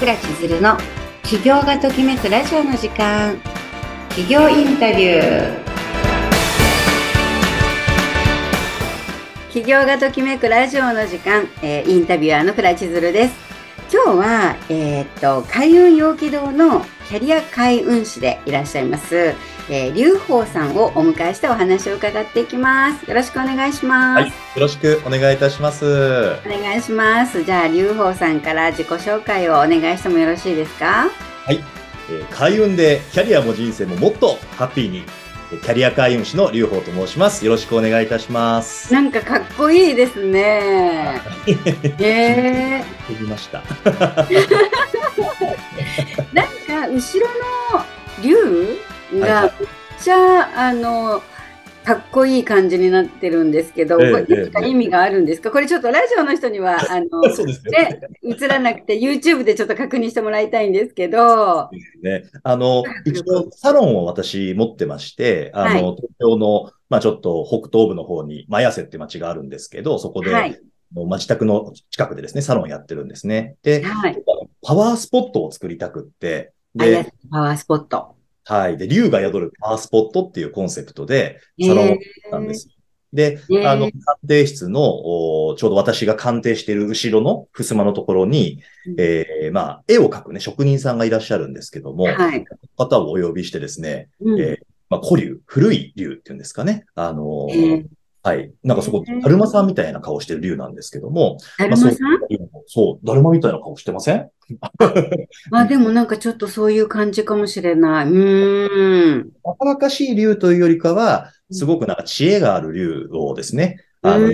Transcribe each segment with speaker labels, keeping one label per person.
Speaker 1: 倉千鶴の起業がときめくラジオの時間。起業インタビュー。起業がときめくラジオの時間、えー、インタビュアーの倉千鶴です。今日は、えー、っと開運陽気堂のキャリア開運士でいらっしゃいますえー、劉宝さんをお迎えしてお話を伺っていきます。よろしくお願いします。はい、よ
Speaker 2: ろしくお願いいたします。お
Speaker 1: 願いします。じゃあ、劉宝さんから自己紹介をお願いしてもよろしいですか？
Speaker 2: はい、えー、開運でキャリアも人生ももっとハッピーに。キャリア開運士の劉宝と申します。よろしくお願いいたします。
Speaker 1: なんかかっこいいですね。ええ
Speaker 2: ー。飛びました。
Speaker 1: なんか後ろの竜がめっちゃ、あの、かっこいい感じになってるんですけど、これ何か意味があるんですか、これちょっとラジオの人には、あの、ね、映らなくて YouTube でちょっと確認してもらいたいんですけど。
Speaker 2: ね、あの、一応サロンを私持ってまして、あの、はい、東京の、まあちょっと北東部の方に、マヤセって町があるんですけど、そこで、はい、まあ、自宅の近くでですね、サロンやってるんですね。で、はい、パワースポットを作りたくって、
Speaker 1: で、パワースポット。
Speaker 2: はい。で、竜が宿るパワースポットっていうコンセプトで、サロンをったんです。で、あの、鑑定室の、ちょうど私が鑑定している後ろの襖のところに、うん、えー、まあ、絵を描くね、職人さんがいらっしゃるんですけども、はい、方をお呼びしてですね、うん、えー、まあ、古竜、古い竜っていうんですかね。あのー、はい。なんかそこ、だるまさんみたいな顔してる竜なんですけども。
Speaker 1: だるまさん、ま
Speaker 2: あ、そう、だるまみたいな顔してません？
Speaker 1: あ、でもなんかちょっとそういう感じかもしれない。うん。
Speaker 2: 若々しい竜というよりかは、すごくなんか知恵がある竜をですね、あの、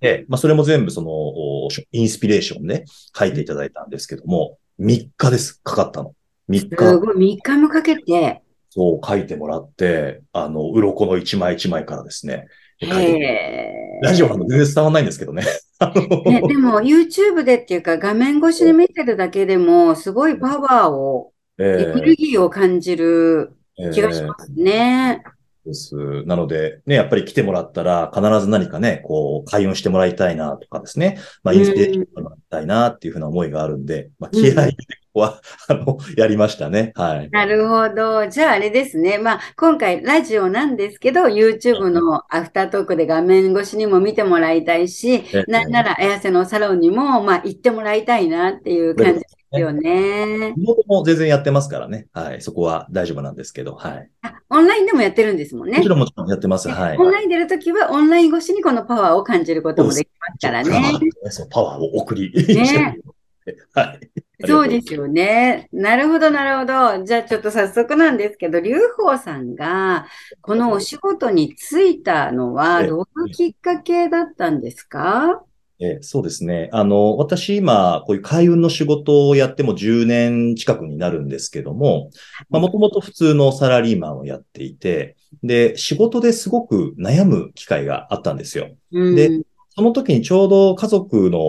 Speaker 2: で、まあそれも全部その、インスピレーションで書いていただいたんですけども、3日です、かかったの。3日。
Speaker 1: すごい、3日もかけて。
Speaker 2: そう、書いてもらって、あの、鱗の一枚一枚からですね、ラジオは全然伝わらないんですけどね。
Speaker 1: ねでも YouTube でっていうか画面越しで見てるだけでもすごいパワーを、エネルギーを感じる気がしますね。えー
Speaker 2: です。なので、ね、やっぱり来てもらったら、必ず何かね、こう、開運してもらいたいなとかですね、まあ、インスピレーションしてもらいたいなっていうふうな思いがあるんで、まあ、気合いは、あの、やりましたね。はい。
Speaker 1: なるほど。じゃああれですね。まあ、今回ラジオなんですけど、YouTube のアフタートークで画面越しにも見てもらいたいし、なんなら、綾瀬のサロンにも、まあ、行ってもらいたいなっていう感じですよね。
Speaker 2: も全然やってますからね。はい。そこは大丈夫なんですけど、はい。
Speaker 1: あ、オンラインでもやってるんですもんね。
Speaker 2: もちろんもちろんやってます。はい。
Speaker 1: オンライン出るときは、オンライン越しにこのパワーを感じることもできますからね。
Speaker 2: そう、パワーを送り。
Speaker 1: ね。はい。そうですよね。なるほど、なるほど。じゃあちょっと早速なんですけど、劉宝さんがこのお仕事に就いたのはどういうきっかけだったんですか？
Speaker 2: えそうですね。あの、私今、こういう開運の仕事をやっても10年近くになるんですけども、まあ、もともと普通のサラリーマンをやっていて、で、仕事ですごく悩む機会があったんですよ。で、その時にちょうど家族の、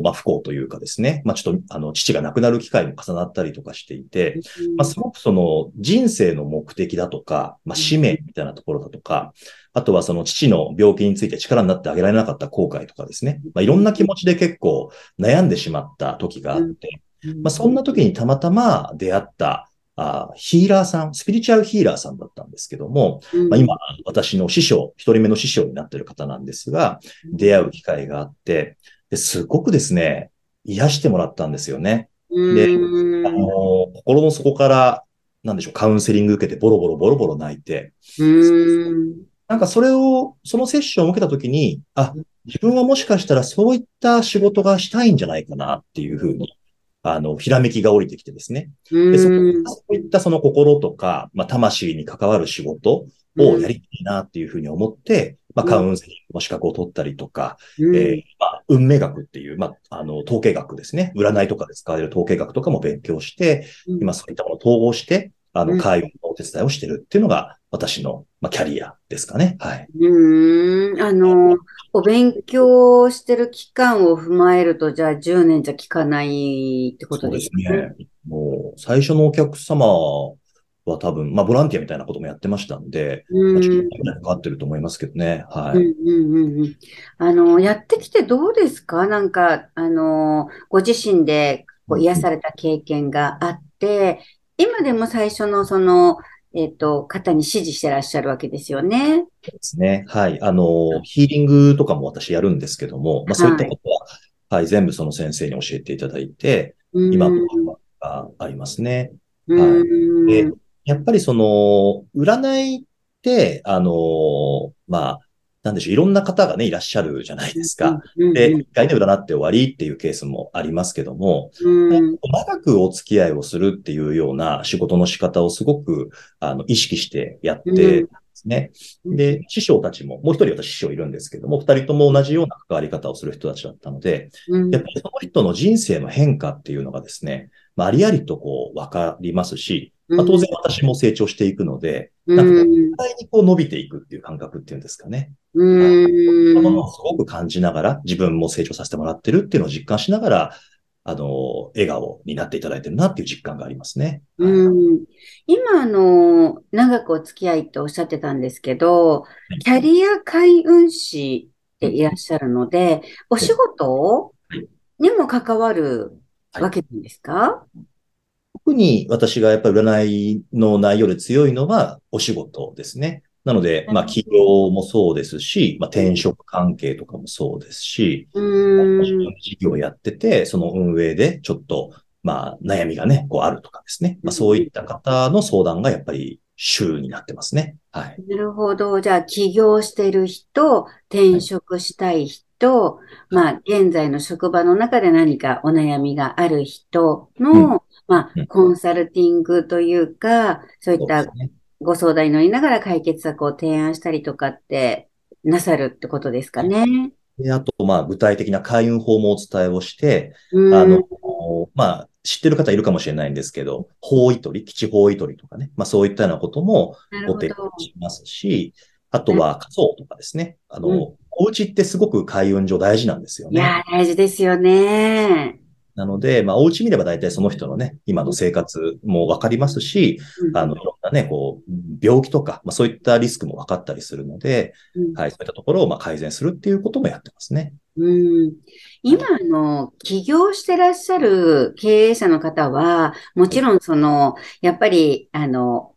Speaker 2: まあ、不幸というかですね、まあ、ちょっと、あの、父が亡くなる機会も重なったりとかしていて、まあ、すごくその人生の目的だとか、まあ、使命みたいなところだとか、あとはその父の病気について力になってあげられなかった後悔とかですね、まあ、いろんな気持ちで結構悩んでしまった時があって、まあ、そんな時にたまたま出会ったあヒーラーさん、スピリチュアルヒーラーさんだったんですけども、うん、まあ、今、私の師匠、一人目の師匠になっている方なんですが、出会う機会があって、ですごくですね、癒してもらったんですよね。で、あの、心の底から、なんでしょう、カウンセリング受けてボロボロボロボロ泣いて、なんかそれを、そのセッションを受けたときに、あ、自分はもしかしたらそういった仕事がしたいんじゃないかなっていうふうにあの、ひらめきが降りてきてですね。でそそういったその心とか、まあ、魂に関わる仕事をやりたいなっていうふうに思って、まあ、カウンセリングの資格を取ったりとか、えー、まあ、運命学っていう、まあ、あの、統計学ですね。占いとかで使われる統計学とかも勉強して、今そういったものを統合して、あの、会話のお手伝いをしてるっていうのが、私の、まあ、キャリアですかね。はい。
Speaker 1: うん。あの、お勉強してる期間を踏まえると、じゃあ10年じゃ効かないってことですね。そうですね。
Speaker 2: もう、最初のお客様は多分、まあ、ボランティアみたいなこともやってましたんで、うん、ちょっとかかってると思いますけどね。はい。うん
Speaker 1: うんうん、あの、やってきてどうですか？なんか、あの、ご自身でこう癒された経験があって、今でも最初のその、えっ、と、方に指示してらっしゃるわけですよね。
Speaker 2: ですね。はい。あの、ヒーリングとかも私やるんですけども、まあそういったことは、はい、全部その先生に教えていただいて、
Speaker 1: うん
Speaker 2: 今もがありますね。
Speaker 1: うん
Speaker 2: でやっぱりその、占いって、あの、まあ、なんでしょう、いろんな方がね、いらっしゃるじゃないですか。
Speaker 1: うん
Speaker 2: で、一回ね、占って終わりっていうケースもありますけども、
Speaker 1: うん
Speaker 2: 長くお付き合いをするっていうような仕事の仕方をすごく、あの、意識してやってですね。
Speaker 1: うん
Speaker 2: で、師匠たちも、もう一人私師匠いるんですけども、二人とも同じような関わり方をする人たちだったので、
Speaker 1: うん
Speaker 2: やっぱりその人の人生の変化っていうのがですね、まあ、ありありとこう、わかりますし、まあ、当然私も成長していくので、なんかこう、
Speaker 1: うん
Speaker 2: 実際にこう伸びていくっていう感覚っていうんですかね。
Speaker 1: うん。
Speaker 2: そういうものをすごく感じながら、自分も成長させてもらってるっていうのを実感しながら、あの、笑顔になっていただいてるなっていう実感がありますね。はい。
Speaker 1: うん今、あの、長くお付き合いとおっしゃってたんですけど、キャリア開運士でいらっしゃるので、お仕事
Speaker 2: はい。
Speaker 1: にも関わる
Speaker 2: はい
Speaker 1: わけなんですか？
Speaker 2: 特に私がやっぱり占いの内容で強いのはお仕事ですね。なので、まあ企業もそうですし、まあ転職関係とかもそうですし、
Speaker 1: うん
Speaker 2: の事業をやってて、その運営でちょっと、まあ悩みがね、こうあるとかですね。まあそういった方の相談がやっぱり主になってますね。はい。
Speaker 1: なるほど。じゃあ、起業してる人、転職したい人、まあ、現在の職場の中で何かお悩みがある人の、ま
Speaker 2: うん
Speaker 1: あ、コンサルティングというか、そういった。ご相談に乗りながら解決策を提案したりとかってなさるってことですかね。
Speaker 2: で、あと、まあ具体的な開運法もお伝えをして、
Speaker 1: うん。
Speaker 2: あの、まあ、知ってる方いるかもしれないんですけど、法医取り、基地法医取りとかね、まあそういったようなこともご提案。しますし、あとは仮想とかですね。あの、
Speaker 1: うん
Speaker 2: お家ってすごく開運上大事なんですよね。
Speaker 1: いやー、大事ですよね。
Speaker 2: なので、まあお家見れば大体その人のね、今の生活もわかりますし、
Speaker 1: うん
Speaker 2: あの、いろんなね、こう、病気とか、まあそういったリスクも分かったりするので、
Speaker 1: うん
Speaker 2: はい、そういったところをまあ改善するっていうこともやってますね。
Speaker 1: うん今、あの、起業してらっしゃる経営者の方は、もちろん、その、やっぱり、あの、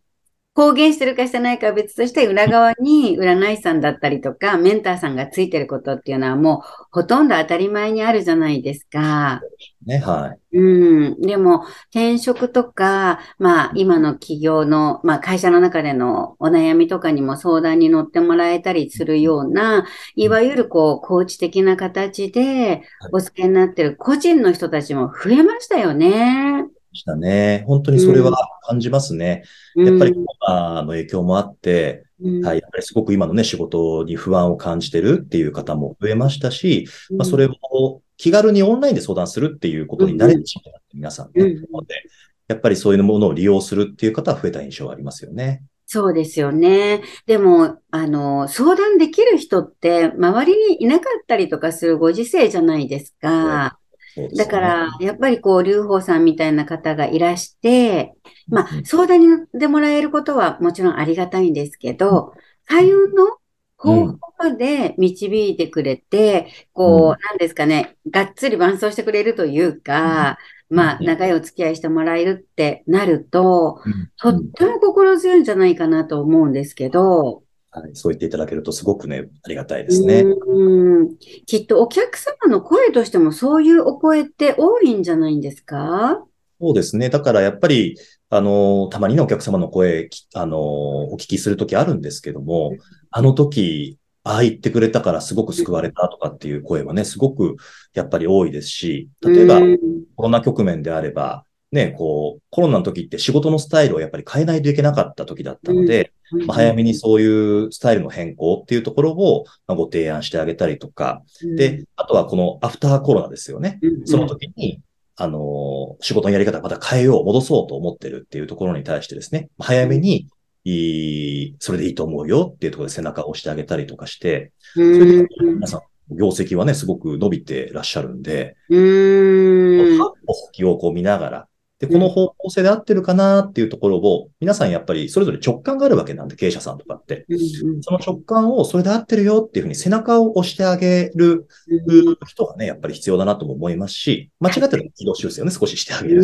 Speaker 1: 公言してるかしてないかは別として、裏側に占い師さんだったりとか、メンターさんがついてることっていうのはもう、ほとんど当たり前にあるじゃないですか。
Speaker 2: ね、はい。
Speaker 1: うん。でも、転職とか、まあ、今の企業の、まあ、会社の中でのお悩みとかにも相談に乗ってもらえたりするような、いわゆるこう、コーチ的な形でお付けになってる個人の人たちも増えましたよね。
Speaker 2: したね。本当にそれは感じますね。
Speaker 1: うん
Speaker 2: やっぱりコロナの影響もあって、
Speaker 1: うん
Speaker 2: はい、やっぱりすごく今のね、仕事に不安を感じてるっていう方も増えましたし、まあ、それを気軽にオンラインで相談するっていうことに慣れてしまった皆さんね、やっぱりそういうものを利用するっていう方は増えた印象がありますよね。
Speaker 1: そうですよね。でも、あの、相談できる人って周りにいなかったりとかするご時世じゃないですか。だから、やっぱりこう、劉邦さんみたいな方がいらして、まあ
Speaker 2: う、ん
Speaker 1: 相談に乗ってもらえることはもちろんありがたいんですけど、開運の方法まで導いてくれて、こう、なんですかね、がっつり伴走してくれるというか、まあ、
Speaker 2: うん。
Speaker 1: 長いお付き合いしてもらえるってなると、
Speaker 2: うん。
Speaker 1: とっても心強いんじゃないかなと思うんですけど、
Speaker 2: はい、そう言っていただけるとすごくね、ありがたいですね。
Speaker 1: うんきっとお客様の声としてもそういうお声って多いんじゃないんですか？
Speaker 2: そうですね。だからやっぱり、あの、たまにね、お客様の声、きあの、お聞きするときあるんですけども、あの時、ああ言ってくれたからすごく救われたとかっていう声はね、すごくやっぱり多いですし、例えば
Speaker 1: うん
Speaker 2: コロナ局面であれば、ね、こう、コロナの時って仕事のスタイルをやっぱり変えないといけなかった時だったので、まあ、早めにそういうスタイルの変更っていうところをまあご提案してあげたりとか、で、あとはこのアフターコロナですよね。
Speaker 1: うん
Speaker 2: その時に、あのー仕事のやり方また変えよう、戻そうと思ってるっていうところに対してですね、早めに、いい、それでいいと思うよっていうところで背中を押してあげたりとかして、
Speaker 1: うん
Speaker 2: それで皆さん、業績はね、すごく伸びてらっしゃるんで、
Speaker 1: うん。
Speaker 2: をこう見ながら、で、この方向性で合ってるかなっていうところを、皆さんやっぱりそれぞれ直感があるわけなんで、経営者さんとかって。
Speaker 1: うん
Speaker 2: その直感をそれで合ってるよっていうふうに背中を押してあげる
Speaker 1: うん
Speaker 2: 人がね、やっぱり必要だなとも思いますし、間違ってる軌道修正をね、少ししてあげる。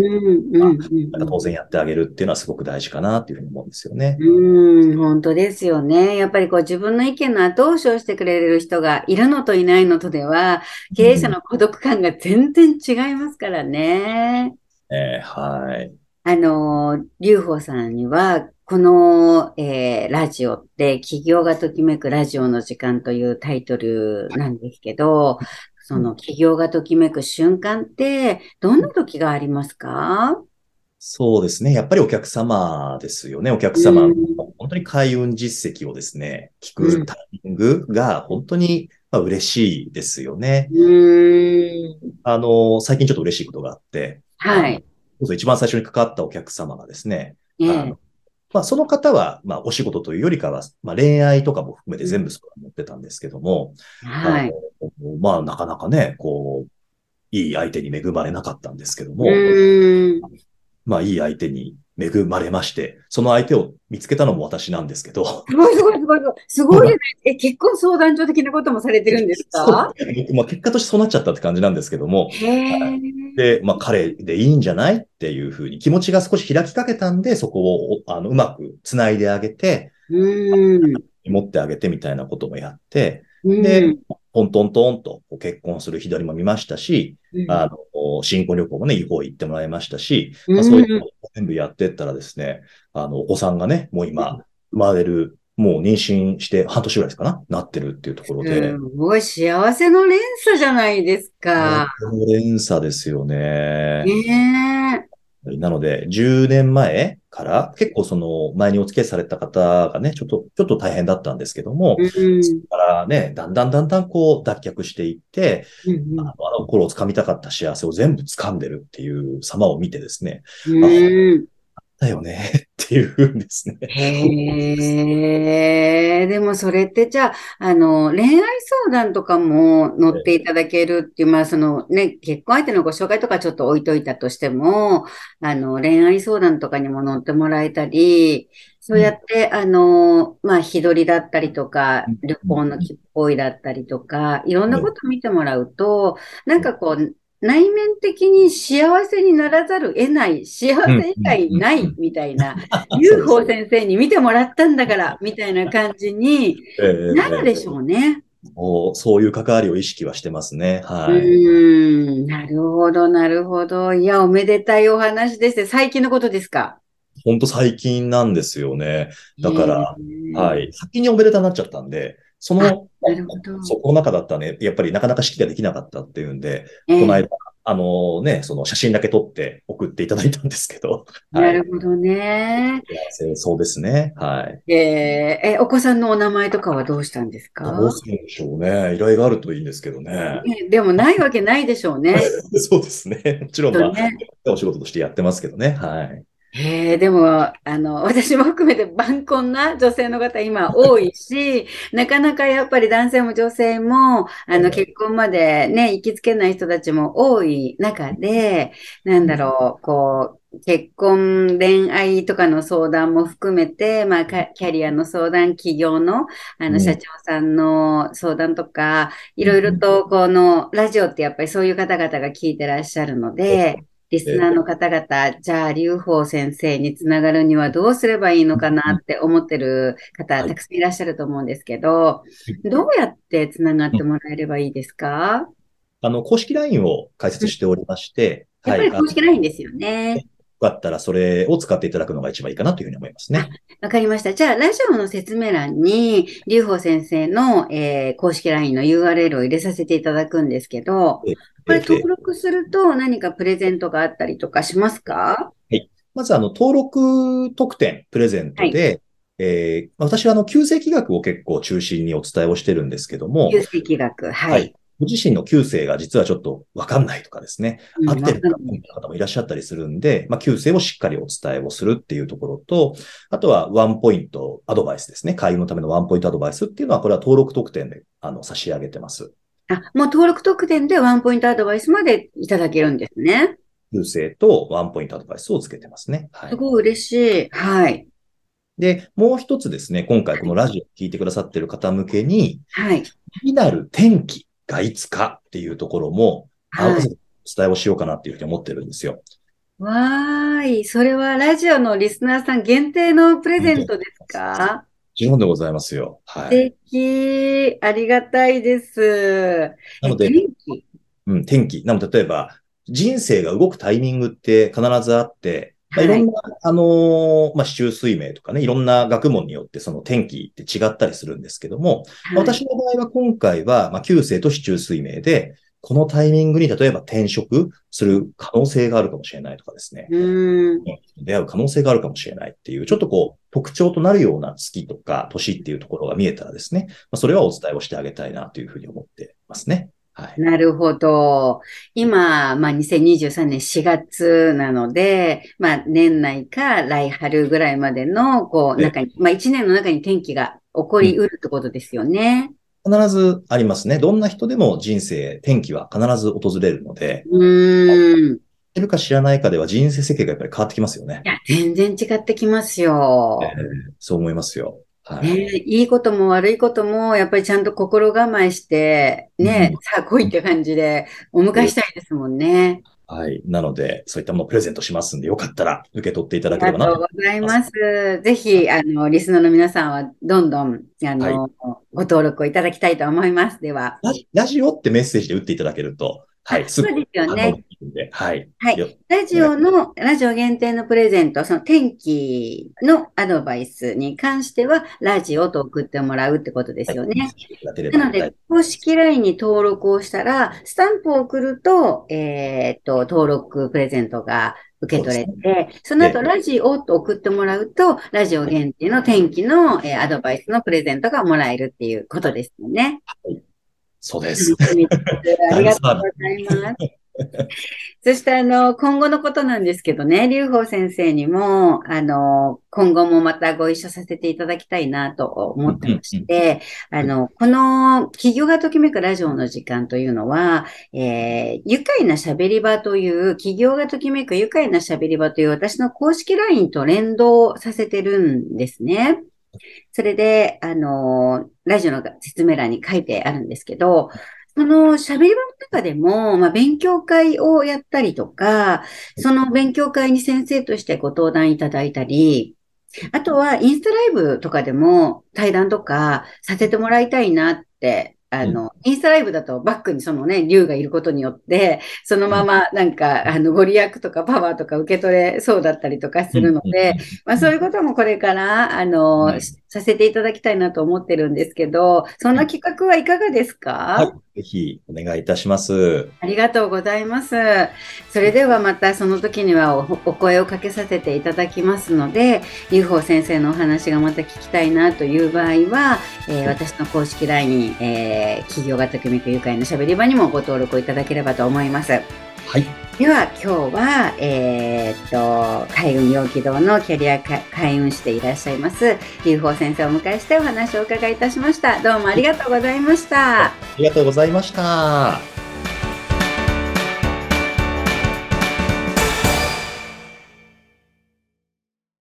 Speaker 2: 当然やってあげるっていうのはすごく大事かなっていうふうに思うんですよね。
Speaker 1: うん、本当ですよね。やっぱりこう自分の意見の後押しをしてくれる人がいるのといないのとでは、経営者の孤独感が全然違いますからね。
Speaker 2: えーはい。
Speaker 1: あの、劉邦さんには、この、えーラジオって、企業がときめくラジオの時間というタイトルなんですけど、その企業がときめく瞬間って、どんな時がありますか？
Speaker 2: そうですね。やっぱりお客様ですよね。お客様の
Speaker 1: うん
Speaker 2: 本当に開運実績をですね、聞くタイミングが本当にまあ嬉しいですよね。
Speaker 1: うーん。
Speaker 2: あの、最近ちょっと嬉しいことがあって、
Speaker 1: はい。
Speaker 2: 一番最初に関わったお客様がですね、
Speaker 1: ええ
Speaker 2: あのまあ、その方は、まあ、お仕事というよりかは、まあ、恋愛とかも含めて全部そう思ってたんですけども、
Speaker 1: はい。
Speaker 2: まあ、なかなかね、こう、いい相手に恵まれなかったんですけども。まあ、いい相手に恵まれまして、その相手を見つけたのも私なんですけど、
Speaker 1: すごいすごいすごい。すごいですね。え、結婚相談所的なこともされてるんですか？
Speaker 2: まあ、結果としてそうなっちゃったって感じなんですけども。で、まあ、彼でいいんじゃないっていうふうに気持ちが少し開きかけたんで、そこを、あの、うまく繋いであげて、
Speaker 1: うーん。
Speaker 2: 持ってあげてみたいなこともやって、
Speaker 1: うん
Speaker 2: で、トントントンと結婚する日取りも見ましたし、
Speaker 1: うん。
Speaker 2: あの、新婚旅行もね、違法行ってもらいましたし、
Speaker 1: うん。
Speaker 2: まあ、そういうのを全部やってったらですね、あの、お子さんがね、もう今、生まれる、もう妊娠して半年ぐらいですかな、なってるっていうところで、
Speaker 1: すごい幸せの連鎖じゃないですか。
Speaker 2: 連鎖ですよね。
Speaker 1: ね
Speaker 2: なので、10年前から結構その前にお付き合いされた方がね、ちょっと、ちょっと大変だったんですけども、
Speaker 1: え。うん。
Speaker 2: そこからね、だんだんだんだんこう脱却していって、
Speaker 1: うん
Speaker 2: あのあの頃を掴みたかった幸せを全部掴んでるっていう様を見てですね、
Speaker 1: うんうん
Speaker 2: だよね。っていうんですね。
Speaker 1: へえ、でもそれってじゃあ、あの、恋愛相談とかも乗っていただけるっていう、まあそのね、結婚相手のご紹介とかちょっと置いといたとしても、あの、恋愛相談とかにも乗ってもらえたり、そうやって、あの、まあ、日取りだったりとか
Speaker 2: うん、
Speaker 1: 旅行の切符だったりとか、いろんなこと見てもらうと、なんかこう、内面的に幸せにならざる得ない、幸せ以外ないみたいな、UFO 先生に見てもらったんだから、みたいな感じに
Speaker 2: ええ
Speaker 1: なるでしょうね。
Speaker 2: そうそういう関わりを意識はしてますね。
Speaker 1: う
Speaker 2: はい。
Speaker 1: ーん、なるほど、なるほど。いや、おめでたいお話ですね。最近のことですか？
Speaker 2: ほんと最近なんですよね。だから、はい。先におめでたになっちゃったんで、その。そこの中だったらね、やっぱりなかなか式ができなかったっていうんで、
Speaker 1: ええ
Speaker 2: この間、あのね、その写真だけ撮って送っていただいたんですけど、
Speaker 1: なるほどね。
Speaker 2: そうですね。はい。
Speaker 1: えーえ、お子さんのお名前とかはどうしたんですか？
Speaker 2: どうするんでしょうね。依頼があるといいんですけどね。
Speaker 1: ねでもないわけないでしょうね。
Speaker 2: そうですね。もちろん、まあ、
Speaker 1: ね
Speaker 2: お仕事としてやってますけどね。はい。
Speaker 1: えーでも、あの、私も含めて晩婚な女性の方今多いし、なかなかやっぱり男性も女性も、あの、結婚までね、行きつけない人たちも多い中で、なんだろう、こう、結婚、恋愛とかの相談も含めて、まあ、かキャリアの相談、企業の、あの、
Speaker 2: うん。
Speaker 1: 社長さんの相談とか、いろいろと、この、ラジオってやっぱりそういう方々が聞いてらっしゃるので、リスナーの方々、じゃあ、劉邦先生につながるにはどうすればいいのかなって思ってる方、
Speaker 2: はい。
Speaker 1: たくさんいらっしゃると思うんですけど、どうやってつながってもらえればいいですか？
Speaker 2: あの、公式 LINE を開設しておりまして、
Speaker 1: やっぱり公式 LINE ですよね。
Speaker 2: よかったらそれを使っていただくのが一番いいかなというふうに思いますね。
Speaker 1: わかりました。じゃあ、ラジオの説明欄に、劉邦先生の、えー公式 LINE の URL を入れさせていただくんですけど、これ
Speaker 2: で
Speaker 1: 登録すると何かプレゼントがあったりとかしますか？
Speaker 2: まず、あの、登録特典プレゼントで、えー私はあの、旧世紀学を結構中心にお伝えをしてるんですけども、
Speaker 1: 旧世紀学。は
Speaker 2: はいい。ご自身の旧世が実はちょっとわかんないとかですね、
Speaker 1: うん
Speaker 2: 合ってるか
Speaker 1: わかんない
Speaker 2: 方もいらっしゃったりするんで、まあ、旧世をしっかりお伝えをするっていうところと、あとはワンポイントアドバイスですね。会員のためのワンポイントアドバイスっていうのは、これは登録特典であの差し上げてます。
Speaker 1: あ、もう登録特典でワンポイントアドバイスまでいただけるんですね。
Speaker 2: 修正とワンポイントアドバイスをつけてますね。はい
Speaker 1: す。ごい嬉しい。はい。
Speaker 2: で、もう一つですね、今回このラジオを聞いてくださっている方向けに、
Speaker 1: はい。
Speaker 2: 気になる天気がいつかっていうところも、合わ
Speaker 1: はい。
Speaker 2: せてお伝えをしようかなっていうふうに思ってるんですよ。
Speaker 1: わーい。それはラジオのリスナーさん限定のプレゼントですか？
Speaker 2: もちろんでございますよ。は
Speaker 1: 素
Speaker 2: い。
Speaker 1: 敵。ありがたいです。
Speaker 2: なので
Speaker 1: え、天気？
Speaker 2: うん、天気。なので、例えば、人生が動くタイミングって必ずあって、まあ、いろんな、あのーまあ、市中水明とかね、いろんな学問によってその天気って違ったりするんですけども、
Speaker 1: はい
Speaker 2: 私の場合は今回は、まあ、旧星と市中水明で、このタイミングに例えば転職する可能性があるかもしれないとかですね、
Speaker 1: うーん。
Speaker 2: 出会う可能性があるかもしれないっていう、ちょっとこう、特徴となるような月とか年っていうところが見えたらですね、まあ、それはお伝えをしてあげたいなというふうに思ってますね。はい。
Speaker 1: なるほど。今、まあ、2023年4月なので、まあ、年内か来春ぐらいまでの、こう、
Speaker 2: ええ
Speaker 1: 中に、まあ、1年の中に天気が起こりうるってことですよね。
Speaker 2: 必ずありますね。どんな人でも人生、天気は必ず訪れるので、
Speaker 1: うーん。い
Speaker 2: 知るか知らないかでは人生設計がやっぱり変わってきますよね。
Speaker 1: や、全然違ってきますよ。
Speaker 2: えーそう思いますよ。はい。
Speaker 1: ね、いいことも悪いことも、やっぱりちゃんと心構えして、ね、
Speaker 2: うん
Speaker 1: さあ来いって感じでお迎えしたいですもんね。
Speaker 2: はい。なので、そういったものをプレゼントしますんで、よかったら受け取っていた
Speaker 1: あり
Speaker 2: だければなと。
Speaker 1: がとうございます。ぜひ、あの、リスナーの皆さんは、どんどん、あの、ご登録をいただきたいと思います。では。
Speaker 2: ラジオってメッセージで打っていただけると、はい。
Speaker 1: そうですよね。
Speaker 2: はい。
Speaker 1: はい
Speaker 2: よ
Speaker 1: ラジオの、ラジオ限定のプレゼント、その天気のアドバイスに関しては、ラジオと送ってもらうってことですよね。
Speaker 2: はい
Speaker 1: なので、公式 LINE に登録をしたら、スタンプを送ると、えーっと、登録プレゼントが受け取れ
Speaker 2: そう
Speaker 1: て、その後、
Speaker 2: ええ
Speaker 1: ラジオと送ってもらうと、ラジオ限定の天気の、えーアドバイスのプレゼントがもらえるっていうことですよね。
Speaker 2: そうです。
Speaker 1: ありがとうございます。そして、あの、今後のことなんですけどね、劉邦先生にも、あの、今後もまたご一緒させていただきたいなと思ってまして、あの、この企業がときめくラジオの時間というのは、えー愉快な喋り場という、企業がときめく愉快な喋り場という私の公式 LINE と連動させてるんですね。それで、あの、ラジオの説明欄に書いてあるんですけど、その喋り場の中でも、まあ、勉強会をやったりとか、その勉強会に先生としてご登壇いただいたり、あとはインスタライブとかでも対談とかさせてもらいたいなって、あの、インスタライブだとバックにそのね、竜がいることによって、そのままなんか、あの、ご利益とかパワーとか受け取れそうだったりとかするので、まあそういうこともこれから、あの、
Speaker 2: はい
Speaker 1: させていただきたいなと思ってるんですけど、そんな企画はいかがですか？
Speaker 2: はい。ぜひ、お願いいたします。
Speaker 1: ありがとうございます。それではまたその時にはおお声をかけさせていただきますので、UFO 先生のお話がまた聞きたいなという場合は、えー私の公式 LINE、えー企業がときめく愉快なしゃべり場にもご登録いただければと思います。
Speaker 2: はい。
Speaker 1: では今日は、えーっと、海運陽気堂のキャリアか海運していらっしゃいます、UFO 先生をお迎えしてお話をお伺いいたしました。どうもありがとうございました。
Speaker 2: ありがとうございました。